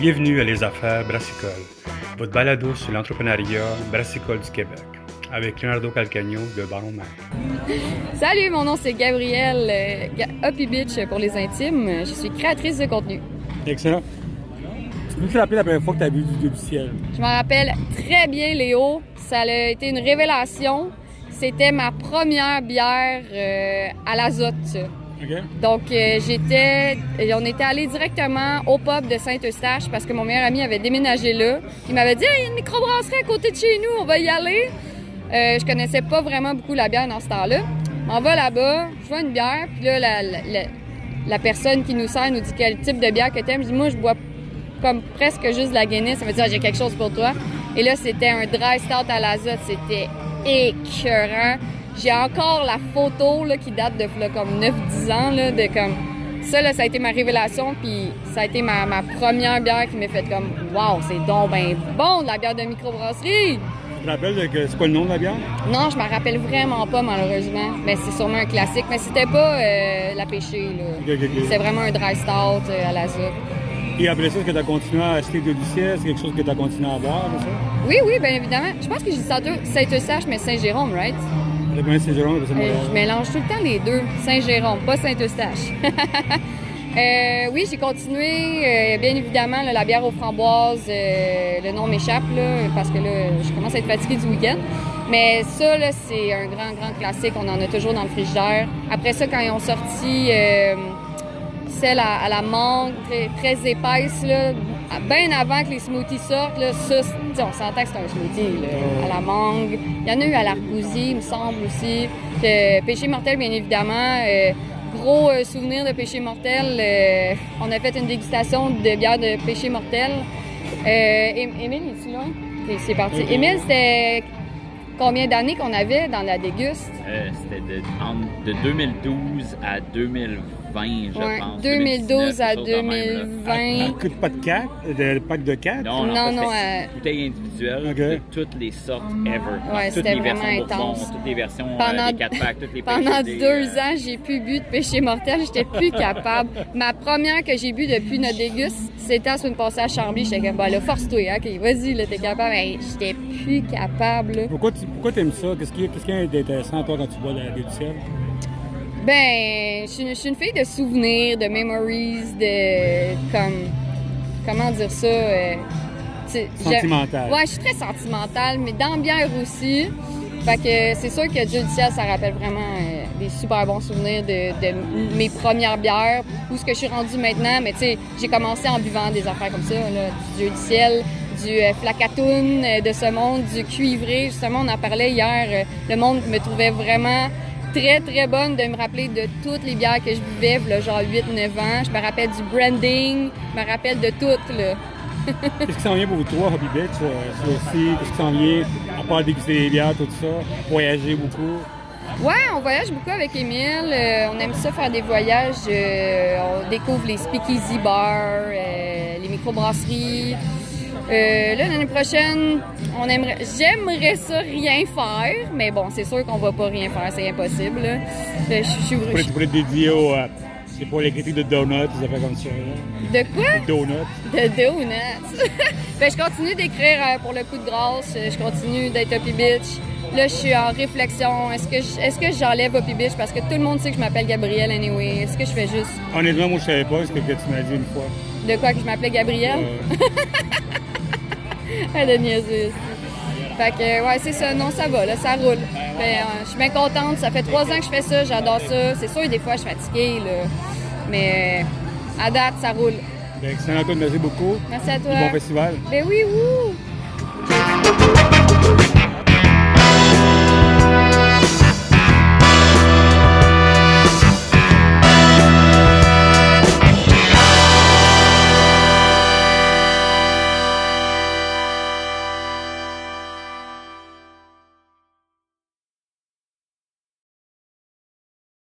Bienvenue à Les Affaires Brassicole, votre balado sur l'entrepreneuriat brassicole du Québec, avec Leonardo Calcagno de Baron Mac. Salut, mon nom c'est Gabrielle euh, Happy Beach pour les intimes. Je suis créatrice de contenu. Excellent. Tu peux te rappeler la première fois que tu as vu du Dieu du ciel? Je m'en rappelle très bien, Léo. Ça a été une révélation. C'était ma première bière euh, à l'azote. Donc, euh, j'étais. On était allé directement au pub de Saint-Eustache parce que mon meilleur ami avait déménagé là. Il m'avait dit il y a une microbrasserie à côté de chez nous, on va y aller. Euh, je connaissais pas vraiment beaucoup la bière dans ce temps-là. On va là-bas, je vois une bière, puis là, la, la, la, la personne qui nous sert nous dit quel type de bière que t'aimes. Je dis moi, je bois comme presque juste de la Guinness. Ça me dit j'ai quelque chose pour toi. Et là, c'était un dry stout à l'azote. C'était écœurant. J'ai encore la photo là, qui date de là, comme 9-10 ans, là, de comme. Ça, là, ça a été ma révélation, puis ça a été ma, ma première bière qui m'a fait comme Waouh, c'est donc ben bon de la bière de microbrasserie! Tu te rappelles de que c'est quoi le nom de la bière? Non, je m'en rappelle vraiment pas, malheureusement. Mais c'est sûrement un classique. Mais c'était pas euh, la pêchée, là. C'était vraiment un dry stout euh, à l'azote. Et après ça, est-ce que tu as continué à acheter de ciel? C'est quelque chose que tu as continué à boire, c'est ça? Oui, oui, bien évidemment. Je pense que j'ai dit Saint-Eustache, mais Saint-Jérôme, right? Le Saint-Jérôme, Euh, je mélange tout le temps les deux. Saint-Jérôme, pas Saint-Eustache. Euh, oui, j'ai continué. euh, bien évidemment, la bière aux framboises, le nom m'échappe parce que là, je commence à être fatiguée du week-end. Mais ça, là, c'est un grand, grand classique. On en a toujours dans le frigidaire. Après ça, quand ils ont sorti celle à, la mangue, très, épaisse, bien avant que les smoothies sortent, là, ça, on s'entend que c'est un smoothie là, à la mangue. Il y en a eu à l'argousier, il me semble aussi. Que Péché mortel, bien évidemment. euh, gros euh, souvenir de péché mortel. euh, on a fait une dégustation de bière de péché mortel. Euh, Émile, est-tu loin? C'est parti. Émile, c'était combien d'années qu'on avait dans la déguste? Euh, C'était de, de 2012 à 2020, je Ouais, pense. 2012 à 2019, quelque chose de même, là. 2020. Un coup de pas de 4, de pack de 4? Non, Non, non, non, c'était euh, bouteille individuelle Ok. de toutes les sortes ever. Ouais, toutes c'était les versions vraiment Bourbon, intense. toutes les versions Pendant- euh, des 4 packs, toutes les Pendant PCD, deux euh, ans, j'ai plus bu de péché mortel. J'étais plus capable. Ma première que j'ai bu depuis notre déguste, c'était à une passée à Chambly. J'étais comme, bah là, force-toi, hein, ok, vas-y, là, t'es capable. Hey, j'étais plus capable, là. Pourquoi tu pourquoi aimes ça? Qu'est-ce qui qu'est-ce qui est intéressant, toi, quand tu bois la, du ciel? Ben, je suis une- je suis une fille de souvenirs, de memories, de. comme. Comment dire ça? euh, tu sais, j'ai- Sentimental. Ouais, je suis très sentimentale, mais dans bière aussi. Fait que c'est sûr que Dieu du ciel, ça rappelle vraiment euh, des super bons souvenirs de, de mes premières bières, où ce que je suis rendue maintenant. Mais tu sais, j'ai commencé en buvant des affaires comme ça, là, du Dieu du ciel, du euh, flacatoun euh, de ce monde, du cuivré. Justement, on en parlait hier. euh, le monde me trouvait vraiment très, très bonne de me rappeler de toutes les bières que je buvais, là, genre 8-9 ans. Je me rappelle du branding, je me rappelle de toutes, là. Qu'est-ce qui s'en vient pour vous trois, Hobby Beach? euh, ça aussi, qu'est-ce qui s'en vient? À part déguster les bières, tout ça, voyager beaucoup? Ouais, on voyage beaucoup avec Émile. Euh, on aime ça faire des voyages. euh, on découvre les speakeasy bars, euh, les microbrasseries. Euh, là, l'année prochaine, on aimerait, j'aimerais ça rien faire, mais bon, c'est sûr qu'on va pas rien faire, c'est impossible. là. Euh, Je suis pourrais, tu pourrais te dédier au, euh, c'est pour les critiques de donuts, des affaires comme ça. là. de quoi? Des donuts. De donuts. ben, je continue d'écrire euh, pour le coup de grâce. Je continue d'être Happy Bitch. Là, je suis en réflexion. Est-ce que je- est-ce que j'enlève Happy Bitch parce que tout le monde sait que je m'appelle Gabrielle anyway? Est-ce que je fais juste Honnêtement, moi, je savais pas ce que, que tu m'as dit une fois. de quoi que je m'appelais Gabrielle? Elle a niaisé. Fait que, ouais, c'est ça. Non, ça va, là, ça roule. Ben, euh, je suis bien contente. Ça fait trois ans que je fais ça. J'adore ça. C'est sûr, des fois, je suis fatiguée, là. Mais euh, à date, ça roule. ben, excellent, toi, merci beaucoup. Merci à toi. Bon festival. Ben oui, wouh!